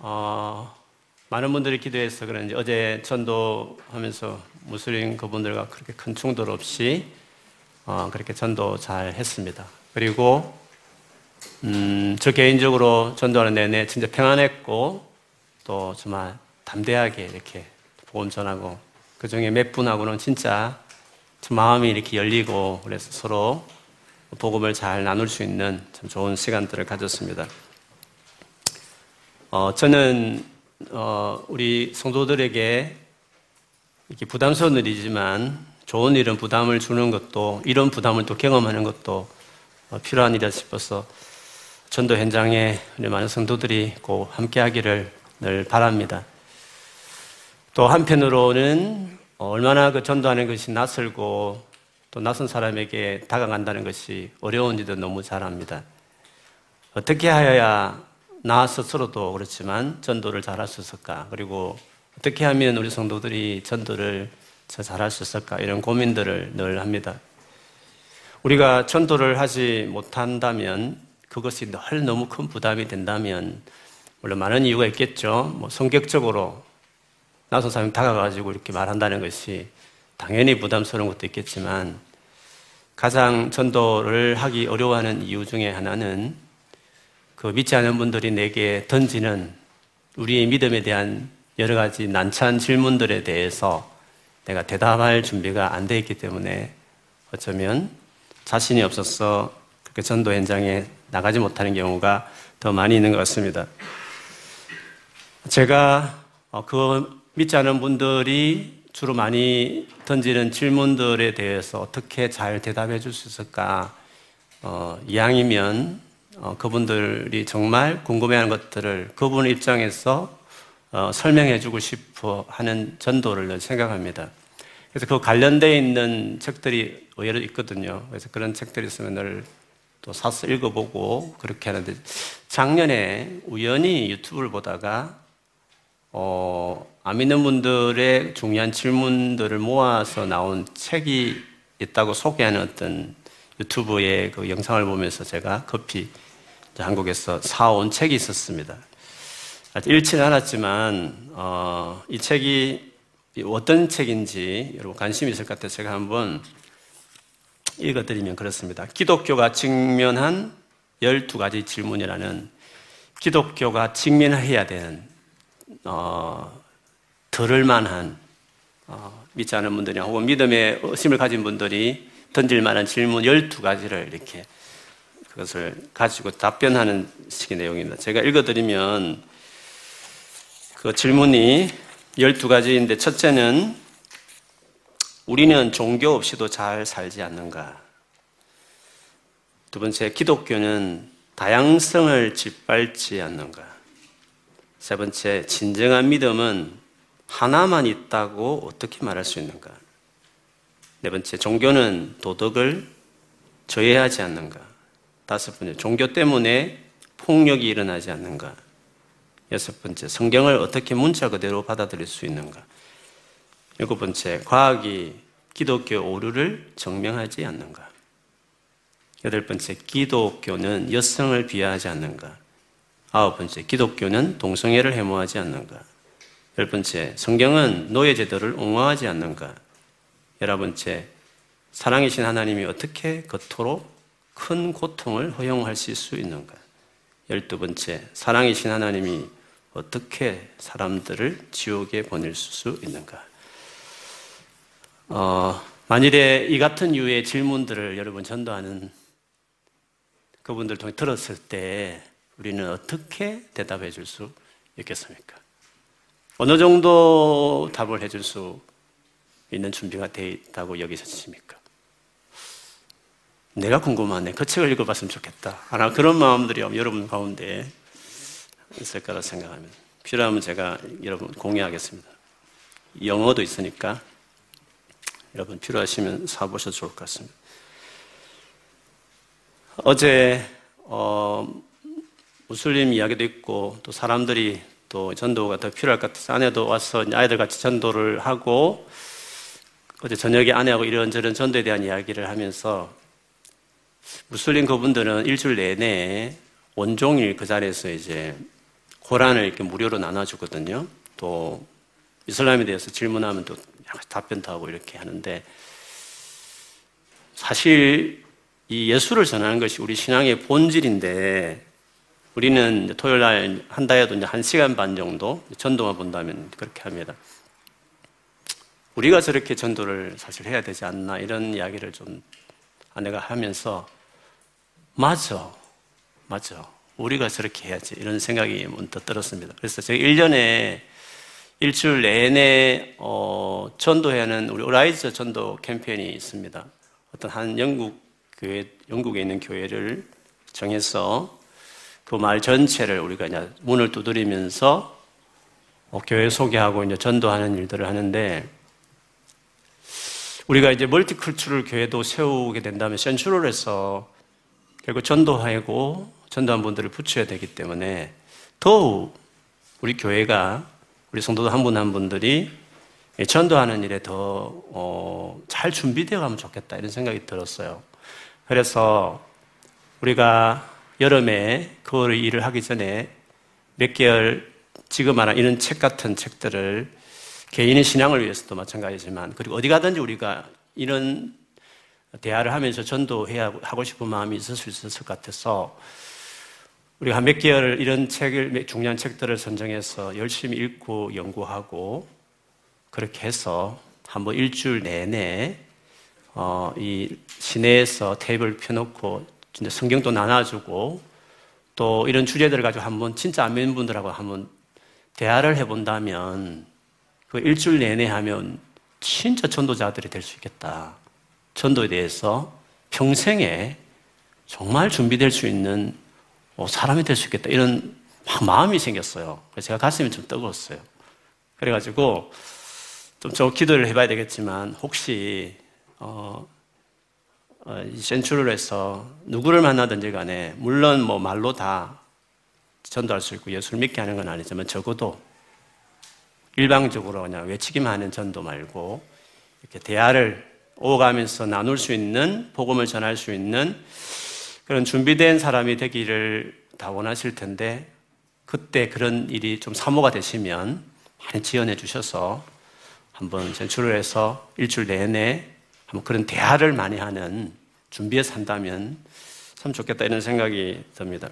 어, 많은 분들이 기도해서 그런지 어제 전도하면서 무슬림 그분들과 그렇게 큰 충돌 없이 어, 그렇게 전도 잘 했습니다. 그리고 음, 저 개인적으로 전도하는 내내 진짜 평안했고 또 정말 담대하게 이렇게 복음 전하고 그 중에 몇 분하고는 진짜 마음이 이렇게 열리고 그래서 서로 복음을 잘 나눌 수 있는 참 좋은 시간들을 가졌습니다. 어, 저는 어, 우리 성도들에게 이렇게 부담스러운 일이지만 좋은 일은 부담을 주는 것도 이런 부담을 또 경험하는 것도 어, 필요한 일이다 싶어서 전도 현장에 우리 많은 성도들이 꼭 함께하기를 늘 바랍니다. 또 한편으로는 얼마나 그 전도하는 것이 낯설고 또 낯선 사람에게 다가간다는 것이 어려운지도 너무 잘 압니다. 어떻게 하여야 나 스스로도 그렇지만 전도를 잘할 수 있을까? 그리고 어떻게 하면 우리 성도들이 전도를 더 잘할 수 있을까? 이런 고민들을 늘 합니다. 우리가 전도를 하지 못한다면 그것이 늘 너무 큰 부담이 된다면 물론 많은 이유가 있겠죠. 뭐 성격적으로 나선 사람이 다가가지고 이렇게 말한다는 것이 당연히 부담스러운 것도 있겠지만 가장 전도를 하기 어려워하는 이유 중에 하나는 그 믿지 않은 분들이 내게 던지는 우리의 믿음에 대한 여러 가지 난처한 질문들에 대해서 내가 대답할 준비가 안 돼 있기 때문에 어쩌면 자신이 없어서 그렇게 전도 현장에 나가지 못하는 경우가 더 많이 있는 것 같습니다. 제가 어, 그 믿지 않은 분들이 주로 많이 던지는 질문들에 대해서 어떻게 잘 대답해 줄 수 있을까? 어, 이왕이면 어, 그분들이 정말 궁금해하는 것들을 그분 입장에서 어, 설명해 주고 싶어 하는 전도를 생각합니다. 그래서 그 관련되어 있는 책들이 의외로 있거든요. 그래서 그런 책들이 있으면 늘 또 사서 읽어보고 그렇게 하는데 작년에 우연히 유튜브를 보다가 어, 안 믿는 분들의 중요한 질문들을 모아서 나온 책이 있다고 소개하는 어떤 유튜브의 그 영상을 보면서 제가 커피 한국에서 사온 책이 있었습니다. 읽지는 않았지만 어, 이 책이 어떤 책인지 여러분 관심이 있을 것 같아서 제가 한번 읽어드리면 그렇습니다. 기독교가 직면한 12가지 질문이라는 기독교가 직면해야 되는 어, 들을 만한 어, 믿지 않은 분들이 혹은 믿음의 의심을 가진 분들이 던질 만한 질문 12가지를 이렇게 그것을 가지고 답변하는 식의 내용입니다. 제가 읽어드리면 그 질문이 12가지인데 첫째는 우리는 종교 없이도 잘 살지 않는가? 두 번째, 기독교는 다양성을 짓밟지 않는가? 세 번째, 진정한 믿음은 하나만 있다고 어떻게 말할 수 있는가? 네 번째, 종교는 도덕을 저해하지 않는가? 다섯 번째, 종교 때문에 폭력이 일어나지 않는가? 여섯 번째, 성경을 어떻게 문자 그대로 받아들일 수 있는가? 일곱 번째, 과학이 기독교 오류를 증명하지 않는가? 여덟 번째, 기독교는 여성을 비하하지 않는가? 아홉 번째, 기독교는 동성애를 해모하지 않는가? 열 번째, 성경은 노예 제도를 옹호하지 않는가? 열아 번째, 사랑이신 하나님이 어떻게 그토록 큰 고통을 허용하실 수 있는가? 열두 번째, 사랑이신 하나님이 어떻게 사람들을 지옥에 보낼 수 있는가? 어, 만일에 이 같은 유의 질문들을 여러분 전도하는 그분들 통해 들었을 때 우리는 어떻게 대답해 줄 수 있겠습니까? 어느 정도 답을 해줄 수 있는 준비가 되어 있다고 여기셨습니까? 내가 궁금하네. 그 책을 읽어봤으면 좋겠다. 하나 그런 마음들이 여러분 가운데 있을 거라 생각합니다. 필요하면 제가 여러분 공유하겠습니다. 영어도 있으니까 여러분 필요하시면 사보셔도 좋을 것 같습니다. 어제 어, 무슬림 이야기도 있고 또 사람들이 또 전도가 더 필요할 것 같아서 아내도 와서 아이들 같이 전도를 하고 어제 저녁에 아내하고 이런저런 전도에 대한 이야기를 하면서 무슬림 그분들은 일주일 내내 온종일 그 자리에서 이제 고란을 이렇게 무료로 나눠주거든요. 또 이슬람에 대해서 질문하면 또 답변도 하고 이렇게 하는데 사실 이 예수를 전하는 것이 우리 신앙의 본질인데 우리는 토요일 날 한다 해도 이제 한 시간 반 정도 전도만 본다면 그렇게 합니다. 우리가 저렇게 전도를 사실 해야 되지 않나 이런 이야기를 좀 아내가 하면서 맞아, 맞아. 우리가 저렇게 해야지 이런 생각이 문득 들었습니다. 그래서 제가 1년에 일주일 내내 어, 전도해야 하는 우리 Arise 전도 캠페인이 있습니다. 어떤 한 영국 교회, 영국에 있는 교회를 정해서 그 말 전체를 우리가 이제 문을 두드리면서 어, 교회 소개하고 이제 전도하는 일들을 하는데 우리가 이제 멀티컬처럴 교회도 세우게 된다면 센츄럴에서 결국 전도하고 전도한 분들을 붙여야 되기 때문에 더욱 우리 교회가 우리 성도들 한분 한 분들이 전도하는 일에 더잘 어, 준비되어 가면 좋겠다 이런 생각이 들었어요. 그래서 우리가 여름에 그 일을 하기 전에 몇 개월 지금 말한 이런 책 같은 책들을 개인의 신앙을 위해서도 마찬가지지만 그리고 어디 가든지 우리가 이런 대화를 하면서 전도해야 하고 싶은 마음이 있을 수 있을 것 같아서 우리가 한 몇 개월 이런 책을, 중요한 책들을 선정해서 열심히 읽고 연구하고 그렇게 해서 한번 일주일 내내 어, 이 시내에서 테이블 펴놓고 진짜 성경도 나눠주고 또 이런 주제들을 가지고 한번 진짜 안 믿는 분들하고 한번 대화를 해본다면 그 일주일 내내 하면 진짜 전도자들이 될 수 있겠다. 전도에 대해서 평생에 정말 준비될 수 있는 어, 사람이 될 수 있겠다. 이런 마음이 생겼어요. 그래서 제가 가슴이 좀 뜨거웠어요. 그래가지고 좀 저 기도를 해봐야 되겠지만 혹시 어, 어, 센츄를 해서 누구를 만나든지 간에 물론 뭐 말로 다 전도할 수 있고 예수를 믿게 하는 건 아니지만 적어도 일방적으로 그냥 외치기만 하는 전도 말고 이렇게 대화를 오가면서 나눌 수 있는 복음을 전할 수 있는 그런 준비된 사람이 되기를 다 원하실 텐데 그때 그런 일이 좀 사모가 되시면 많이 지원해 주셔서 한번 전출을 해서 일주일 내내 한번 그런 대화를 많이 하는 준비해서 한다면 참 좋겠다 이런 생각이 듭니다.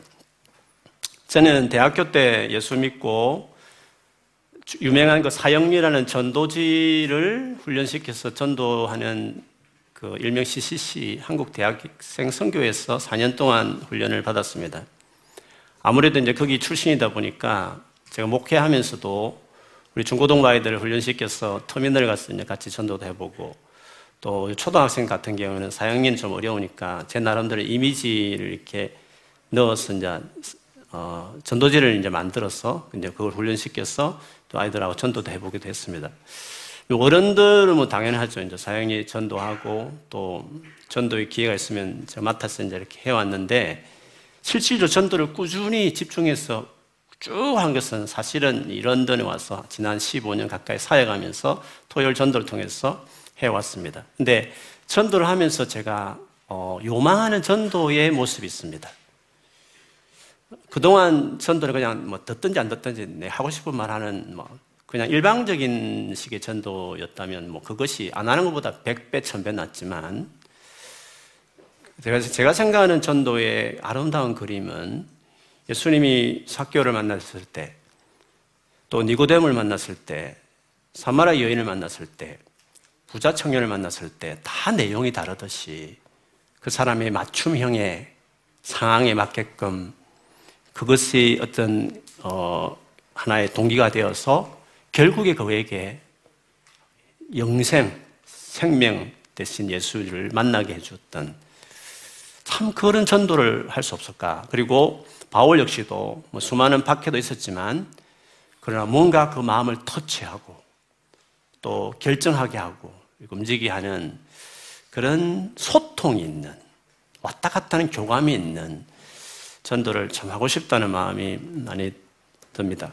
저는 대학교 때 예수 믿고 유명한 그 사형리라는 전도지를 훈련시켜서 전도하는 그 일명 CCC 한국 대학생 선교에서 4년 동안 훈련을 받았습니다. 아무래도 이제 거기 출신이다 보니까 제가 목회하면서도 우리 중고등부 아이들을 훈련시켜서 터미널 가서 이제 같이 전도도 해보고 또 초등학생 같은 경우는 사형리는 좀 어려우니까 제 나름대로 이미지를 이렇게 넣어서 이제 어, 전도지를 이제 만들어서 이제 그걸 훈련시켜서 또 아이들하고 전도도 해보기도 했습니다. 어른들은 뭐 당연하죠. 이제 사형리 전도하고 또 전도의 기회가 있으면 제가 맡아서 이제 이렇게 해왔는데 실질적으로 전도를 꾸준히 집중해서 쭉 한 것은 사실은 이 런던에 와서 지난 15년 가까이 사역하면서 토요일 전도를 통해서 해왔습니다. 근데 전도를 하면서 제가 어, 요망하는 전도의 모습이 있습니다. 그동안 전도를 그냥 뭐 듣든지 안 듣든지 내 하고 싶은 말 하는 뭐 그냥 일방적인 식의 전도였다면 뭐 그것이 안 하는 것보다 100배, 1000배 낫지만 제가, 생각하는 전도의 아름다운 그림은 예수님이 사교를 만났을 때, 또 니고데모를 만났을 때, 사마라 여인을 만났을 때, 부자 청년을 만났을 때 다 내용이 다르듯이 그 사람의 맞춤형의 상황에 맞게끔 그것이 어떤 어, 하나의 동기가 되어서 결국에 그에게 영생, 생명 대신 예수를 만나게 해줬던 참 그런 전도를 할 수 없을까. 그리고 바울 역시도 뭐 수많은 박해도 있었지만 그러나 뭔가 그 마음을 터치하고 또 결정하게 하고 움직이게 하는 그런 소통이 있는 왔다 갔다 하는 교감이 있는 전도를 참 하고 싶다는 마음이 많이 듭니다.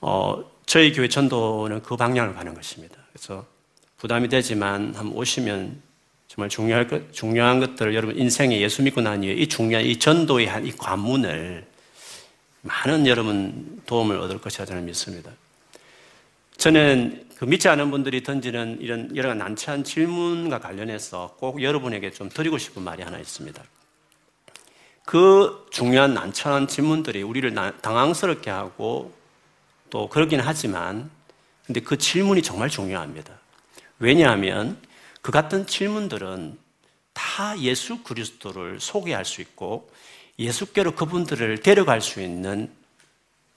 어, 저희 교회 전도는 그 방향을 가는 것입니다. 그래서 부담이 되지만 한번 오시면 정말 중요할 것, 중요한 것들을 여러분 인생에 예수 믿고 난 이후에 이 중요한 이 전도의 한 이 관문을 많은 여러분 도움을 얻을 것이라 저는 믿습니다. 저는 그 믿지 않은 분들이 던지는 이런 여러 난처한 질문과 관련해서 꼭 여러분에게 좀 드리고 싶은 말이 하나 있습니다. 그 중요한 난처한 질문들이 우리를 당황스럽게 하고 또 그러긴 하지만 근데 그 질문이 정말 중요합니다. 왜냐하면 그 같은 질문들은 다 예수 그리스도를 소개할 수 있고 예수께로 그분들을 데려갈 수 있는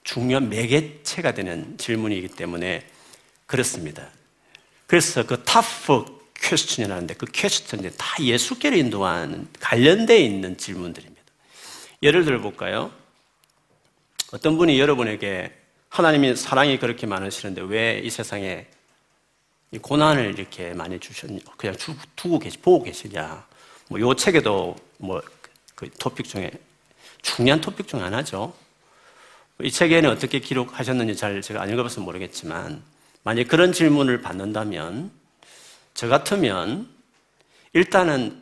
중요한 매개체가 되는 질문이기 때문에 그렇습니다. 그래서 그 tough question이라는데 그 question이 다 예수께로 인도하는 관련되어 있는 질문들입니다. 예를 들어 볼까요? 어떤 분이 여러분에게 하나님이 사랑이 그렇게 많으시는데 왜 이 세상에 이 고난을 이렇게 많이 주셨냐? 그냥 두고 계시, 보고 계시냐? 뭐, 요 책에도 뭐, 그 토픽 중에 중요한 토픽 중 하나죠. 이 책에는 어떻게 기록하셨는지 잘 제가 안 읽어봐서 모르겠지만, 만약 그런 질문을 받는다면, 저 같으면, 일단은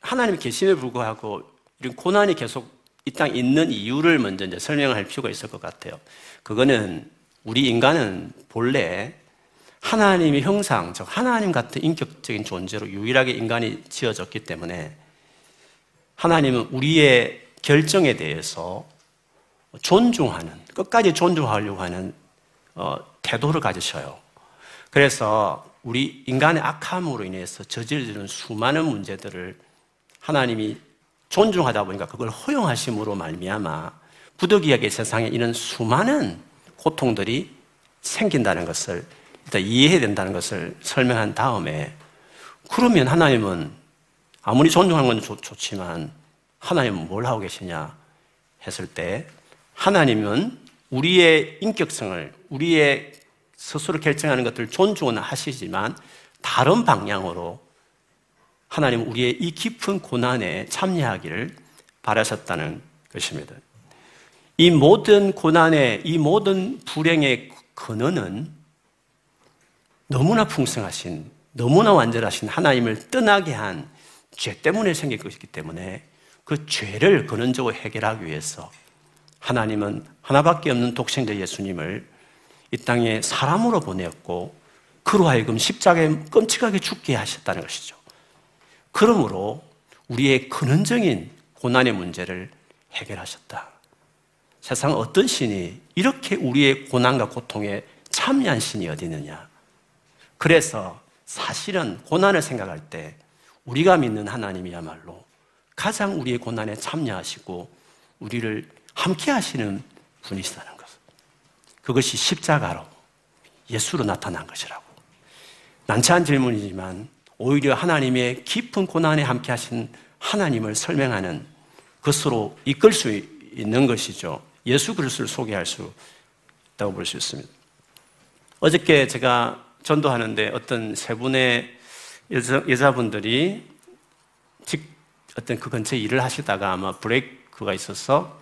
하나님이 계심에 불구하고 이런 고난이 계속 이 땅에 있는 이유를 먼저 이제 설명할 필요가 있을 것 같아요. 그거는 우리 인간은 본래 하나님의 형상, 즉 하나님 같은 인격적인 존재로 유일하게 인간이 지어졌기 때문에 하나님은 우리의 결정에 대해서 존중하는, 끝까지 존중하려고 하는 어, 태도를 가지셔요. 그래서 우리 인간의 악함으로 인해서 저지르는 수많은 문제들을 하나님이 존중하다 보니까 그걸 허용하심으로 말미암아 부득이하게 세상에 이런 수많은 고통들이 생긴다는 것을 일단 이해해야 된다는 것을 설명한 다음에 그러면 하나님은 아무리 존중하는 건 좋, 좋지만 하나님은 뭘 하고 계시냐 했을 때 하나님은 우리의 인격성을 우리의 스스로 결정하는 것들을 존중은 하시지만 다른 방향으로 하나님은 우리의 이 깊은 고난에 참여하기를 바라셨다는 것입니다. 이 모든 고난의, 이 모든 불행의 근원은 너무나 풍성하신, 너무나 완전하신 하나님을 떠나게 한 죄 때문에 생긴 것이기 때문에 그 죄를 근원적으로 해결하기 위해서 하나님은 하나밖에 없는 독생자 예수님을 이 땅에 사람으로 보내었고 그로 하여금 십자가에 끔찍하게 죽게 하셨다는 것이죠. 그러므로 우리의 근원적인 고난의 문제를 해결하셨다. 세상 어떤 신이 이렇게 우리의 고난과 고통에 참여한 신이 어디 있느냐? 그래서 사실은 고난을 생각할 때 우리가 믿는 하나님이야말로 가장 우리의 고난에 참여하시고 우리를 함께 하시는 분이시다는 것. 그것이 십자가로 예수로 나타난 것이라고. 난처한 질문이지만 오히려 하나님의 깊은 고난에 함께 하신 하나님을 설명하는 것으로 이끌 수 있는 것이죠. 예수 그리스도를 소개할 수 있다고 볼 수 있습니다. 어저께 제가 전도하는데 어떤 세 분의 여자, 여자분들이 직 어떤 그 근처에 일을 하시다가 아마 브레이크가 있어서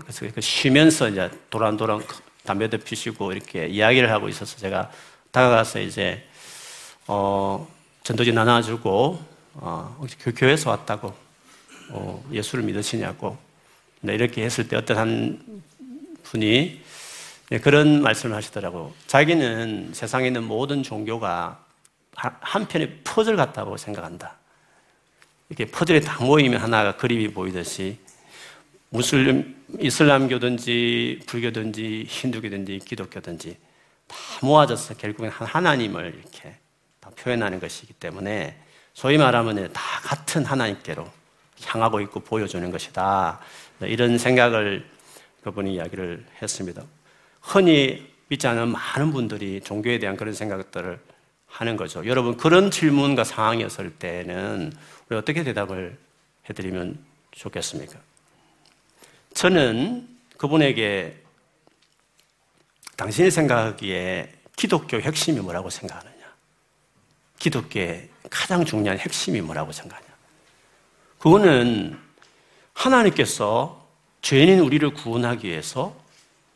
그래서 그 쉬면서 이제 도란도란 담배도 피시고 이렇게 이야기를 하고 있어서 제가 다가가서 이제 어 전도지 나눠주고 어, 교회에서 왔다고 어, 예수를 믿으시냐고 네, 이렇게 했을 때 어떤 한 분이 네, 그런 말씀을 하시더라고. 자기는 세상에 있는 모든 종교가 한편의 퍼즐 같다고 생각한다. 이렇게 퍼즐이 다 모이면 하나가 그림이 보이듯이 무슬림, 이슬람교든지 불교든지 힌두교든지 기독교든지 다 모아져서 결국엔 한 하나님을 이렇게 표현하는 것이기 때문에 소위 말하면 다 같은 하나님께로 향하고 있고 보여주는 것이다. 이런 생각을 그분이 이야기를 했습니다. 흔히 믿지 않은 많은 분들이 종교에 대한 그런 생각들을 하는 거죠. 여러분, 그런 질문과 상황이었을 때는 우리 어떻게 대답을 해드리면 좋겠습니까? 저는 그분에게 당신이 생각하기에 기독교 핵심이 뭐라고 생각하느냐? 기독교의 가장 중요한 핵심이 뭐라고 생각하냐? 그거는 하나님께서 죄인인 우리를 구원하기 위해서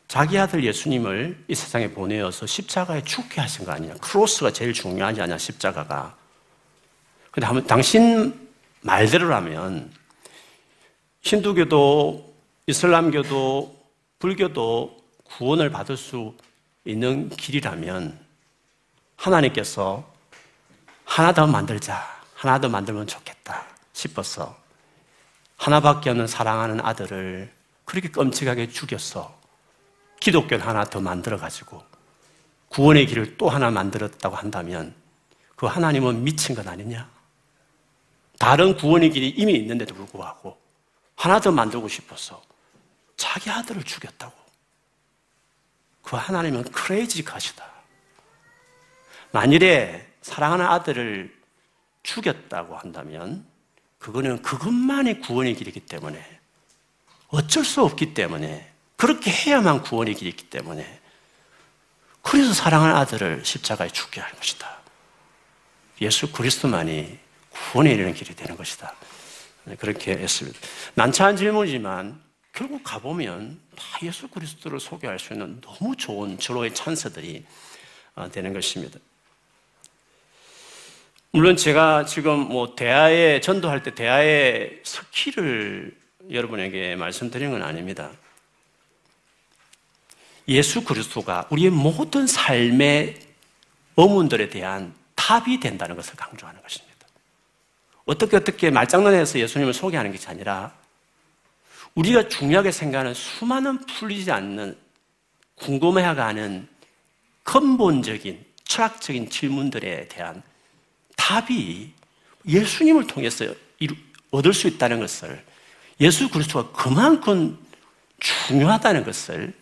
자기 아들 예수님을 이 세상에 보내어서 십자가에 죽게 하신 거 아니냐. 크로스가 제일 중요하지 않냐, 십자가가. 근데 한번 당신 말대로라면 힌두교도 이슬람교도 불교도 구원을 받을 수 있는 길이라면 하나님께서 하나 더 만들자, 하나 더 만들면 좋겠다 싶어서 하나밖에 없는 사랑하는 아들을 그렇게 끔찍하게 죽였어. 기독교를 하나 더 만들어가지고 구원의 길을 또 하나 만들었다고 한다면 그 하나님은 미친 것 아니냐? 다른 구원의 길이 이미 있는데도 불구하고 하나 더 만들고 싶어서 자기 아들을 죽였다고. 그 하나님은 크레이지 컷이다. 만일에 사랑하는 아들을 죽였다고 한다면 그거는 그것만이 구원의 길이기 때문에 어쩔 수 없기 때문에 그렇게 해야만 구원의 길이기 때문에 그래서 사랑하는 아들을 십자가에 죽게 할 것이다. 예수 그리스도만이 구원에 이르는 길이 되는 것이다. 네, 그렇게 했습니다. 난처한 질문이지만 결국 가보면 다 예수 그리스도를 소개할 수 있는 너무 좋은 주로의 찬스들이 어, 되는 것입니다. 물론 제가 지금 뭐 대화에 전도할 때 대화의 skill을 여러분에게 말씀드린 건 아닙니다. 예수 그리스도가 우리의 모든 삶의 의문들에 대한 답이 된다는 것을 강조하는 것입니다. 어떻게 어떻게 말장난해서 예수님을 소개하는 것이 아니라 우리가 중요하게 생각하는 수많은 풀리지 않는 궁금해하는 근본적인 철학적인 질문들에 대한 답이 예수님을 통해서 얻을 수 있다는 것을 예수 그리스도가 그만큼 중요하다는 것을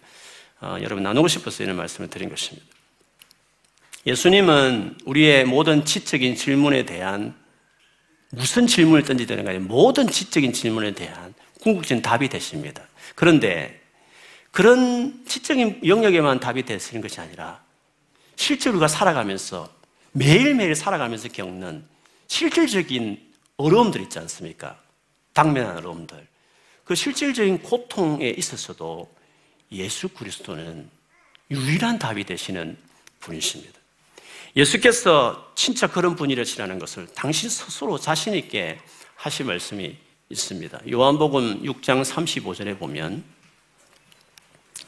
어, 여러분 나누고 싶어서 이런 말씀을 드린 것입니다. 예수님은 우리의 모든 지적인 질문에 대한 무슨 질문을 간에 모든 지적인 질문에 대한 궁극적인 답이 되십니다. 그런데 그런 지적인 영역에만 답이 되시는 것이 아니라 실제로 우리가 살아가면서 매일매일 살아가면서 겪는 실질적인 어려움들 있지 않습니까? 당면한 어려움들. 그 실질적인 고통에 있어서도 예수 그리스도는 유일한 답이 되시는 분이십니다. 예수께서 진짜 그런 분이라시라는 것을 당신 스스로 자신있게 하신 말씀이 있습니다. 요한복음 6장 35절에 보면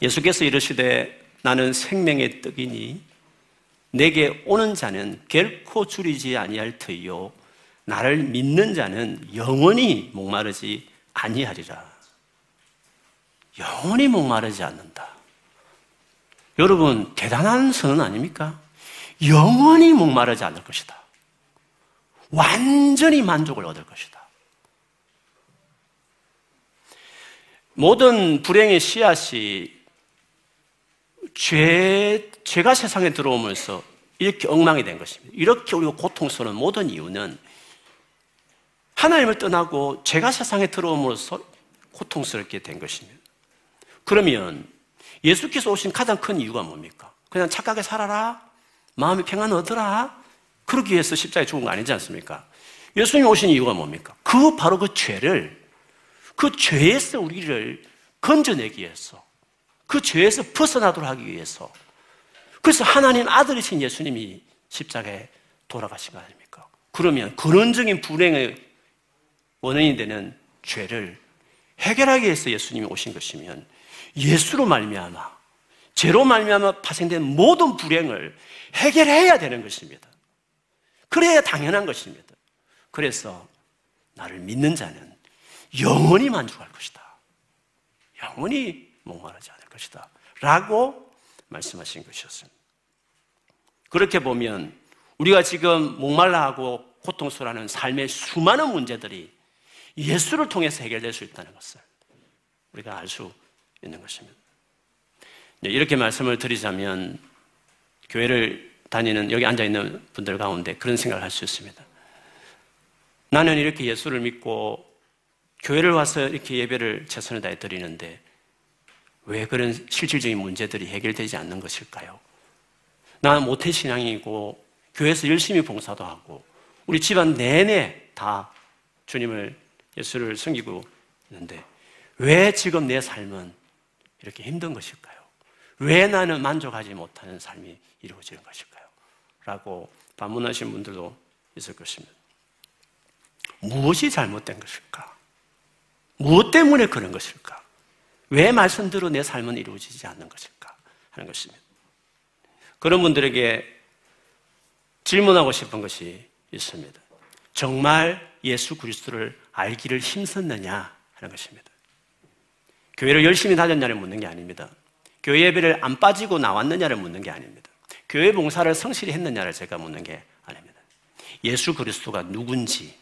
예수께서 이르시되 나는 생명의 떡이니 내게 오는 자는 결코 줄이지 아니할 터이요 나를 믿는 자는 영원히 목마르지 아니하리라. 영원히 목마르지 않는다. 여러분 대단한 선언 아닙니까? 영원히 목마르지 않을 것이다. 완전히 만족을 얻을 것이다. 모든 불행의 씨앗이 죄, 죄가 세상에 들어오면서 이렇게 엉망이 된 것입니다. 이렇게 우리가 고통스러운 모든 이유는 하나님을 떠나고 죄가 세상에 들어옴으로써 고통스럽게 된 것입니다. 그러면 예수께서 오신 가장 큰 이유가 뭡니까? 그냥 착하게 살아라? 마음이 평안 얻으라. 그러기 위해서 십자가에 죽은 거 아니지 않습니까? 예수님 오신 이유가 뭡니까? 그 바로 그 죄를 그 죄에서 우리를 건져내기 위해서 그 죄에서 벗어나도록 하기 위해서 그래서 하나님 아들이신 예수님이 십자가에 돌아가신 거 아닙니까? 그러면 근원적인 불행의 원인이 되는 죄를 해결하기 위해서 예수님이 오신 것이면 예수로 말미암아 죄로 말미암아 파생된 모든 불행을 해결해야 되는 것입니다. 그래야 당연한 것입니다. 그래서 나를 믿는 자는 영원히 만족할 것이다. 영원히 목마르지 않을 것이다. 라고 말씀하신 것이었습니다. 그렇게 보면 우리가 지금 목말라하고 고통스러워하는 삶의 수많은 문제들이 예수를 통해서 해결될 수 있다는 것을 우리가 알 수 있는 것입니다. 네, 이렇게 말씀을 드리자면 교회를 다니는 여기 앉아 있는 분들 가운데 그런 생각을 할 수 있습니다. 나는 이렇게 예수를 믿고 교회를 와서 이렇게 예배를 최선을 다해 드리는데 왜 그런 실질적인 문제들이 해결되지 않는 것일까요? 나는 모태신앙이고 교회에서 열심히 봉사도 하고 우리 집안 내내 다 주님을 예수를 섬기고 있는데 왜 지금 내 삶은 이렇게 힘든 것일까요? 왜 나는 만족하지 못하는 삶이 이루어지는 것일까요? 라고 반문하신 분들도 있을 것입니다. 무엇이 잘못된 것일까? 무엇 때문에 그런 것일까? 왜 말씀대로 내 삶은 이루어지지 않는 것일까 하는 것입니다. 그런 분들에게 질문하고 싶은 것이 있습니다. 정말 예수 그리스도를 알기를 힘썼느냐 하는 것입니다. 교회를 열심히 다녔냐를 묻는 게 아닙니다. 교회 예배를 안 빠지고 나왔느냐를 묻는 게 아닙니다. 교회 봉사를 성실히 했느냐를 제가 묻는 게 아닙니다. 예수 그리스도가 누군지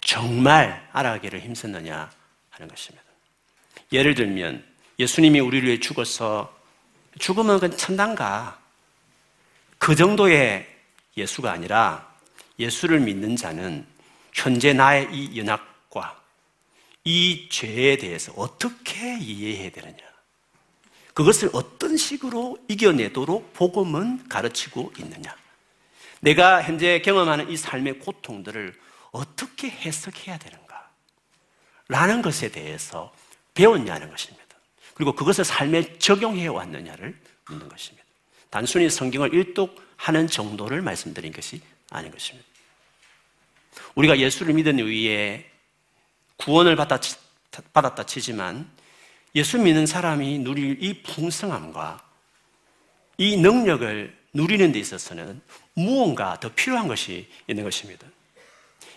정말 알아가기를 힘썼느냐 하는 것입니다. 예를 들면 예수님이 우리를 위해 죽어서 죽으면 그 천당가 그 정도의 예수가 아니라 예수를 믿는 자는 현재 나의 이 연약과 이 죄에 대해서 어떻게 이해해야 되느냐. 그것을 어떤 식으로 이겨내도록 복음은 가르치고 있느냐. 내가 현재 경험하는 이 삶의 고통들을 어떻게 해석해야 되는가. 라는 것에 대해서 배웠냐는 것입니다. 그리고 그것을 삶에 적용해 왔느냐를 묻는 것입니다. 단순히 성경을 일독하는 정도를 말씀드린 것이 아닌 것입니다. 우리가 예수를 믿은 이후에 구원을 받았, 받았다 치지만 예수 믿는 사람이 누릴 이 풍성함과 이 능력을 누리는 데 있어서는 무언가 더 필요한 것이 있는 것입니다.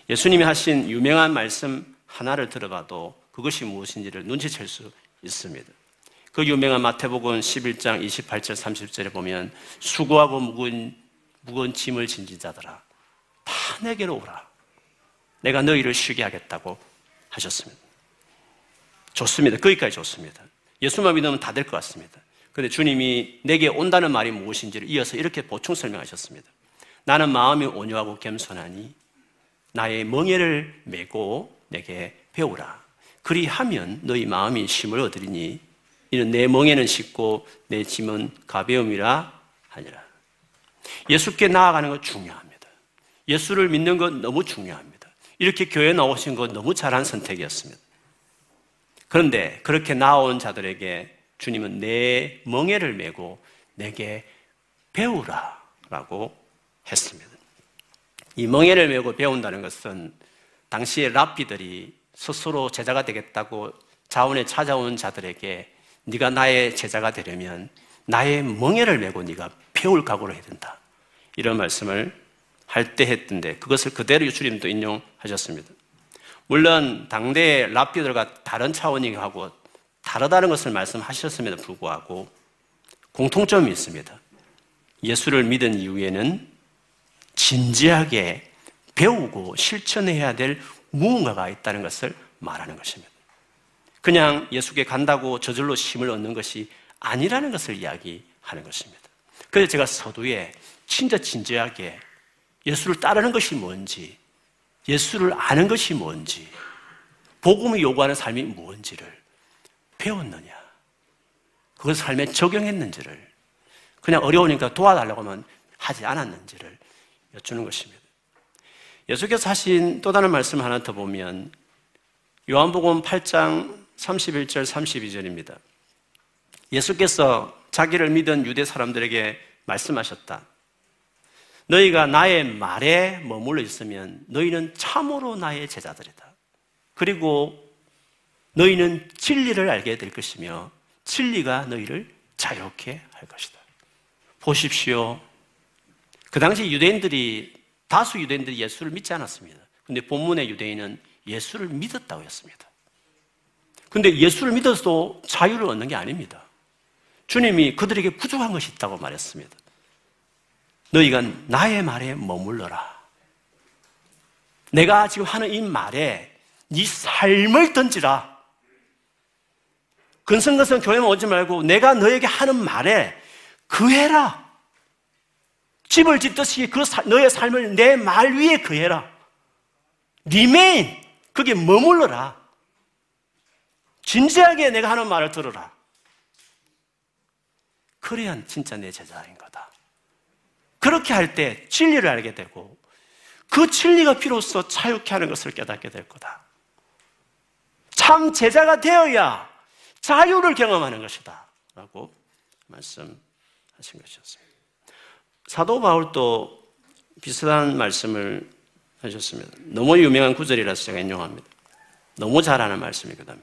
예수님이 하신 유명한 말씀 하나를 들어봐도 그것이 무엇인지를 눈치챌 수 있습니다. 그 유명한 마태복음 11장 28절 30절에 보면 수고하고 무거운, 무거운 짐을 진진 자들아 다 내게로 오라. 내가 너희를 쉬게 하겠다고 하셨습니다. 좋습니다. 거기까지 좋습니다. 예수만 믿으면 다 될 것 같습니다. 그런데 주님이 내게 온다는 말이 무엇인지를 이어서 이렇게 보충 설명하셨습니다. 나는 마음이 온유하고 겸손하니 나의 멍에를 메고 내게 배우라. 그리하면 너희 마음이 쉼을 얻으리니 이는 내 멍에는 쉽고 내 짐은 가벼움이라 하니라. 예수께 나아가는 것 중요합니다. 예수를 믿는 것 너무 중요합니다. 이렇게 교회 나오신 것 너무 잘한 선택이었습니다. 그런데 그렇게 나온 자들에게 주님은 내 멍에를 메고 내게 배우라 라고 했습니다. 이 멍에를 메고 배운다는 것은 당시에 랍비들이 스스로 제자가 되겠다고 자원에 찾아온 자들에게 네가 나의 제자가 되려면 나의 멍에를 메고 네가 배울 각오를 해야 된다. 이런 말씀을 할 때 했던데 그것을 그대로 주님도 인용하셨습니다. 물론 당대의 랍비들과 다른 차원이하고 다르다는 것을 말씀하셨음에도 불구하고 공통점이 있습니다. 예수를 믿은 이후에는 진지하게 배우고 실천해야 될 무언가가 있다는 것을 말하는 것입니다. 그냥 예수께 간다고 저절로 힘을 얻는 것이 아니라는 것을 이야기하는 것입니다. 그래서 제가 서두에 진짜 진지하게 예수를 따르는 것이 뭔지, 예수를 아는 것이 뭔지, 복음이 요구하는 삶이 뭔지를 배웠느냐, 그걸 삶에 적용했는지를 그냥 어려우니까 도와달라고 하면 하지 않았는지를 여쭈는 것입니다. 예수께서 하신 또 다른 말씀 하나 더 보면 요한복음 8장 31절 32절입니다. 예수께서 자기를 믿은 유대 사람들에게 말씀하셨다. 너희가 나의 말에 머물러 있으면 너희는 참으로 나의 제자들이다. 그리고 너희는 진리를 알게 될 것이며 진리가 너희를 자유케 할 것이다. 보십시오. 그 당시 유대인들이 다수 유대인들이 예수를 믿지 않았습니다. 근데 본문의 유대인은 예수를 믿었다고 했습니다. 근데 예수를 믿어도 자유를 얻는 게 아닙니다. 주님이 그들에게 부족한 것이 있다고 말했습니다. 너희가 나의 말에 머물러라. 내가 지금 하는 이 말에 네 삶을 던지라. 근성근성 교회만 오지 말고 내가 너에게 하는 말에 그해라. 집을 짓듯이 그 너의 삶을 내 말 위에 그해라. 리메인 그게 머물러라. 진지하게 내가 하는 말을 들어라. 그래야 진짜 내 제자인 거다. 그렇게 할 때 진리를 알게 되고 그 진리가 비로소 자유케 하는 것을 깨닫게 될 거다. 참 제자가 되어야 자유를 경험하는 것이다. 라고 말씀하신 것이었습니다. 사도 바울도 비슷한 말씀을 하셨습니다. 너무 유명한 구절이라서 제가 인용합니다. 너무 잘하는 말씀이거든요.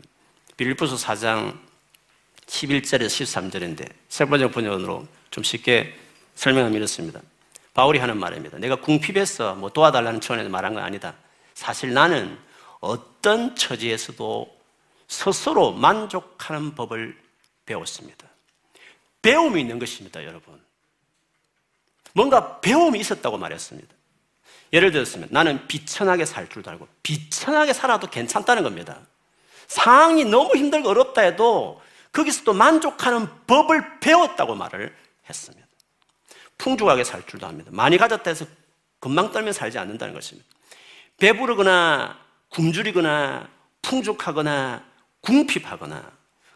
빌리포스 4장 11절에서 13절인데 세 번째 번역으로 좀 쉽게 설명하면 이렇습니다. 바울이 하는 말입니다. 내가 궁핍해서 뭐 도와달라는 차원에서 말한 건 아니다. 사실 나는 어떤 처지에서도 스스로 만족하는 법을 배웠습니다. 배움이 있는 것입니다, 여러분. 뭔가 배움이 있었다고 말했습니다. 예를 들었으면 나는 비천하게 살 줄도 알고 비천하게 살아도 괜찮다는 겁니다. 상황이 너무 힘들고 어렵다 해도 거기서도 만족하는 법을 배웠다고 말을 했습니다. 풍족하게 살 줄도 압니다. 많이 가졌다 해서 금방 떨면 살지 않는다는 것입니다. 배부르거나 굶주리거나 풍족하거나 궁핍하거나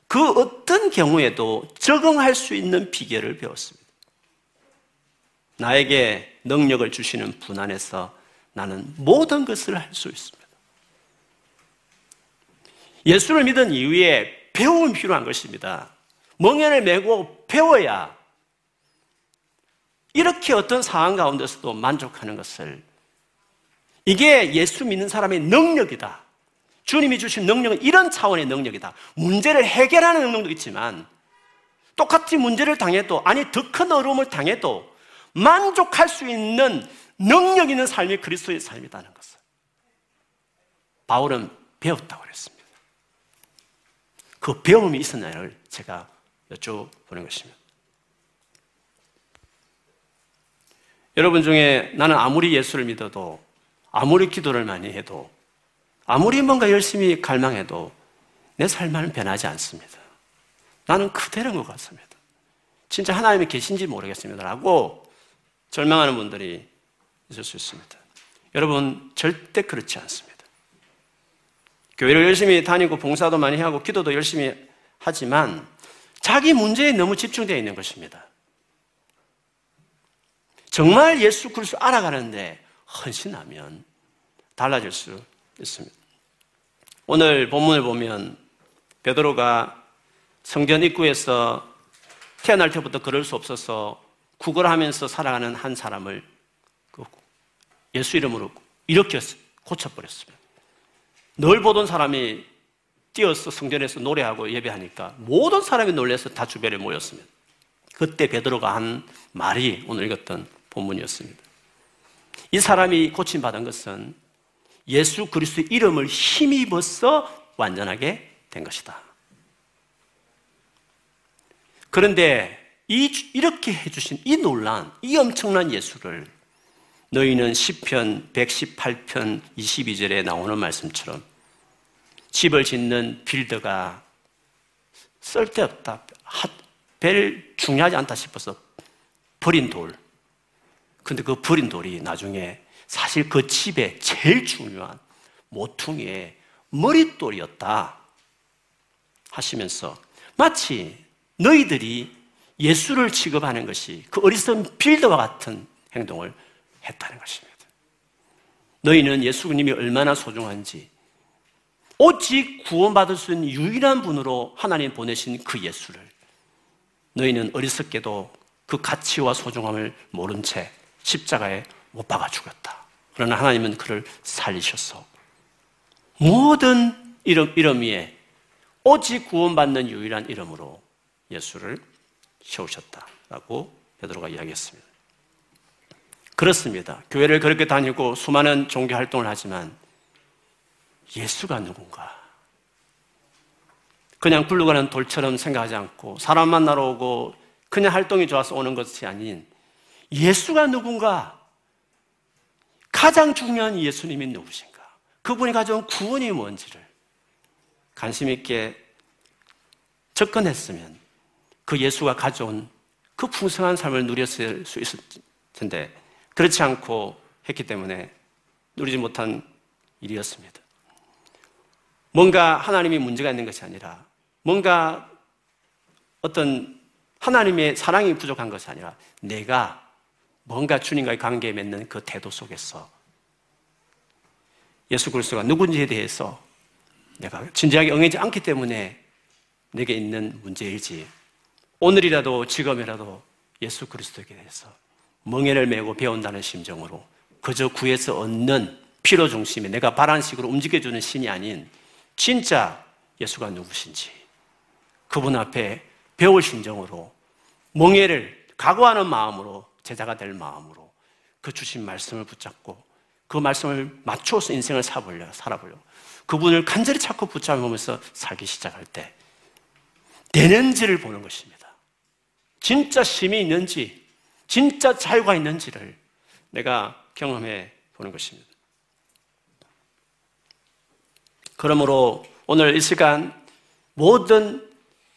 그 어떤 경우에도 적응할 수 있는 비결을 배웠습니다. 나에게 능력을 주시는 분 안에서 나는 모든 것을 할 수 있습니다. 예수를 믿은 이후에 배움이 필요한 것입니다. 멍에를 메고 배워야 이렇게 어떤 상황 가운데서도 만족하는 것을 이게 예수 믿는 사람의 능력이다. 주님이 주신 능력은 이런 차원의 능력이다. 문제를 해결하는 능력도 있지만 똑같이 문제를 당해도 아니 더 큰 어려움을 당해도 만족할 수 있는 능력 있는 삶이 그리스도의 삶이라는 것을 바울은 배웠다고 그랬습니다. 그 배움이 있었나를 제가 여쭤보는 것입니다. 여러분 중에 나는 아무리 예수를 믿어도 아무리 기도를 많이 해도 아무리 뭔가 열심히 갈망해도 내 삶은 변하지 않습니다. 나는 그대로인 것 같습니다. 진짜 하나님이 계신지 모르겠습니다. 라고 절망하는 분들이 있을 수 있습니다. 여러분, 절대 그렇지 않습니다. 교회를 열심히 다니고 봉사도 많이 하고 기도도 열심히 하지만 자기 문제에 너무 집중되어 있는 것입니다. 정말 예수 그리스도 알아가는데 헌신하면 달라질 수 있습니다. 오늘 본문을 보면 베드로가 성전 입구에서 태어날 때부터 그럴 수 없어서 구걸하면서 살아가는 한 사람을 그 예수 이름으로 이렇게 고쳐버렸습니다. 늘 보던 사람이 뛰어서 성전에서 노래하고 예배하니까 모든 사람이 놀래서 다 주변에 모였습니다. 그때 베드로가 한 말이 오늘 읽었던 본문이었습니다. 이 사람이 고침받은 것은 예수 그리스도의 이름을 힘입어서 완전하게 된 것이다. 그런데 이, 이렇게 해주신 이 논란, 이 엄청난 예수를 너희는 10편 118편 22절에 나오는 말씀처럼 집을 짓는 빌더가 쓸데없다. 별 중요하지 않다 싶어서 버린 돌. 근데 그 버린 돌이 나중에 사실 그 집에 제일 중요한 모퉁이의 머릿돌이었다 하시면서 마치 너희들이 예수를 취급하는 것이 그 어리석은 빌더와 같은 행동을 했다는 것입니다. 너희는 예수님이 얼마나 소중한지 오직 구원받을 수 있는 유일한 분으로 하나님 보내신 그 예수를 너희는 어리석게도 그 가치와 소중함을 모른 채 십자가에 못 박아 죽었다. 그러나 하나님은 그를 살리셨어. 모든 이름, 이름 위에 오직 구원받는 유일한 이름으로 예수를 세우셨다라고 베드로가 이야기했습니다. 그렇습니다. 교회를 그렇게 다니고 수많은 종교 활동을 하지만 예수가 누군가? 그냥 굴러가는 돌처럼 생각하지 않고 사람 만나러 오고 그냥 활동이 좋아서 오는 것이 아닌 예수가 누군가? 가장 중요한 예수님이 누구신가? 그분이 가져온 구원이 뭔지를 관심 있게 접근했으면 그 예수가 가져온 그 풍성한 삶을 누렸을 수 있을 텐데 그렇지 않고 했기 때문에 누리지 못한 일이었습니다. 뭔가 하나님이 문제가 있는 것이 아니라 뭔가 어떤 하나님의 사랑이 부족한 것이 아니라 내가 뭔가 주님과의 관계에 맺는 그 태도 속에서 예수 그리스도가 누군지에 대해서 내가 진지하게 응하지 않기 때문에 내게 있는 문제일지 오늘이라도 지금이라도 예수 그리스도에 대해서 멍에를 메고 배운다는 심정으로 그저 구에서 얻는 피로 중심에 내가 바라는 식으로 움직여주는 신이 아닌 진짜 예수가 누구신지 그분 앞에 배울 심정으로 멍해를 각오하는 마음으로 제자가 될 마음으로 그 주신 말씀을 붙잡고 그 말씀을 맞추어서 인생을 살아보려 살아보려 그분을 간절히 찾고 붙잡으면서 살기 시작할 때 되는지를 보는 것입니다. 진짜 힘이 있는지, 진짜 자유가 있는지를 내가 경험해 보는 것입니다. 그러므로 오늘 이 시간 모든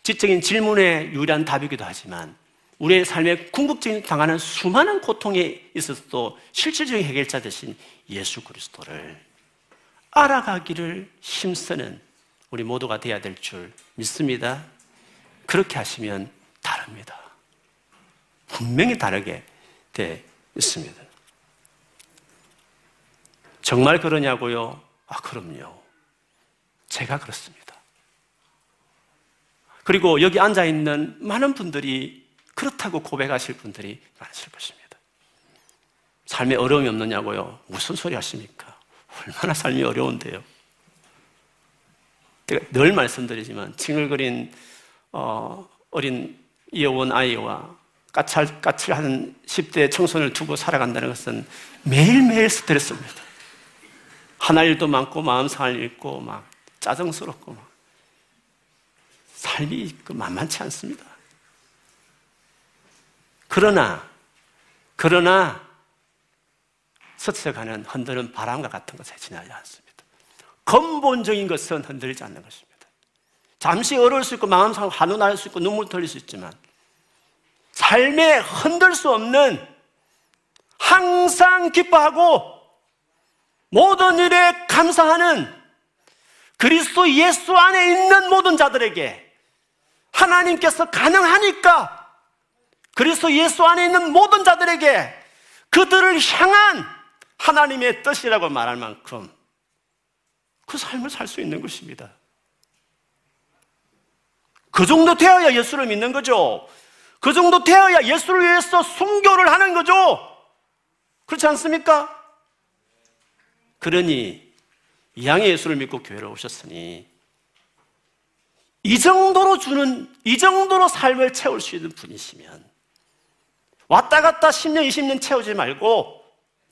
지적인 질문에 유리한 답이기도 하지만 우리의 삶에 궁극적인 당하는 수많은 고통에 있어서도 실질적인 해결자 대신 예수 그리스도를 알아가기를 힘쓰는 우리 모두가 되어야 될 줄 믿습니다. 그렇게 하시면 다릅니다. 분명히 다르게 돼 있습니다. 정말 그러냐고요? 아, 그럼요. 제가 그렇습니다. 그리고 여기 앉아 있는 많은 분들이 그렇다고 고백하실 분들이 많으실 것입니다. 삶에 어려움이 없느냐고요? 무슨 소리 하십니까? 얼마나 삶이 어려운데요. 제가 늘 말씀드리지만 칭얼거린 어, 린 여원 아이와 까칠, 까칠한 10대 청소년을 두고 살아간다는 것은 매일매일 스트레스입니다. 하나 일도 많고 마음 상할 있고 막 짜증스럽고 막 삶이 그 만만치 않습니다. 그러나 그러나 스쳐가는 흔드는 바람과 같은 것에 지나지 않습니다. 근본적인 것은 흔들리지 않는 것입니다. 잠시 어려울 수 있고 마음상 한우 날수 있고 눈물 흘릴 수 있지만 삶에 흔들 수 없는 항상 기뻐하고 모든 일에 감사하는 그리스도 예수 안에 있는 모든 자들에게 하나님께서 가능하니까 그리스도 예수 안에 있는 모든 자들에게 그들을 향한 하나님의 뜻이라고 말할 만큼 그 삶을 살 수 있는 것입니다. 그 정도 되어야 예수를 믿는 거죠. 그 정도 되어야 예수를 위해서 순교를 하는 거죠. 그렇지 않습니까? 그러니 이양의 예수를 믿고 교회를 오셨으니 이 정도로 주는 이 정도로 삶을 채울 수 있는 분이시면 왔다 갔다 10년, 20년 채우지 말고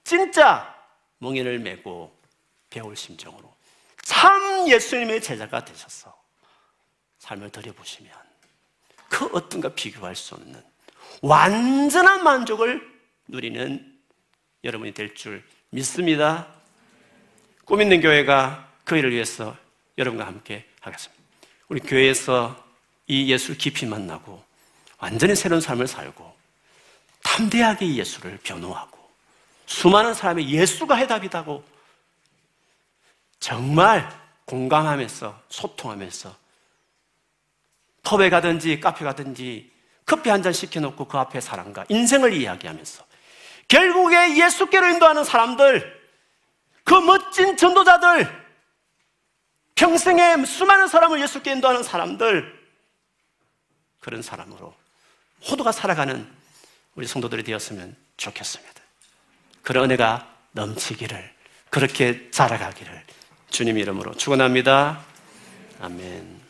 진짜 멍에를 메고 배울 심정으로 참 예수님의 제자가 되셔서 삶을 들여보시면 그 어떤가 비교할 수 없는 완전한 만족을 누리는 여러분이 될 줄 믿습니다. 꿈 있는 교회가 그 일을 위해서 여러분과 함께 하겠습니다. 우리 교회에서 이 예수를 깊이 만나고 완전히 새로운 삶을 살고 담대하게 예수를 변호하고 수많은 사람이 예수가 해답이다고 정말 공감하면서 소통하면서 펍에 가든지 카페 가든지 커피 한 잔 시켜놓고 그 앞에 사람과 인생을 이야기하면서 결국에 예수께로 인도하는 사람들 그 멋진 전도자들 평생에 수많은 사람을 예수께 인도하는 사람들 그런 사람으로 모두가 살아가는 우리 성도들이 되었으면 좋겠습니다. 그런 은혜가 넘치기를 그렇게 자라가기를 주님 이름으로 축원합니다. 아멘.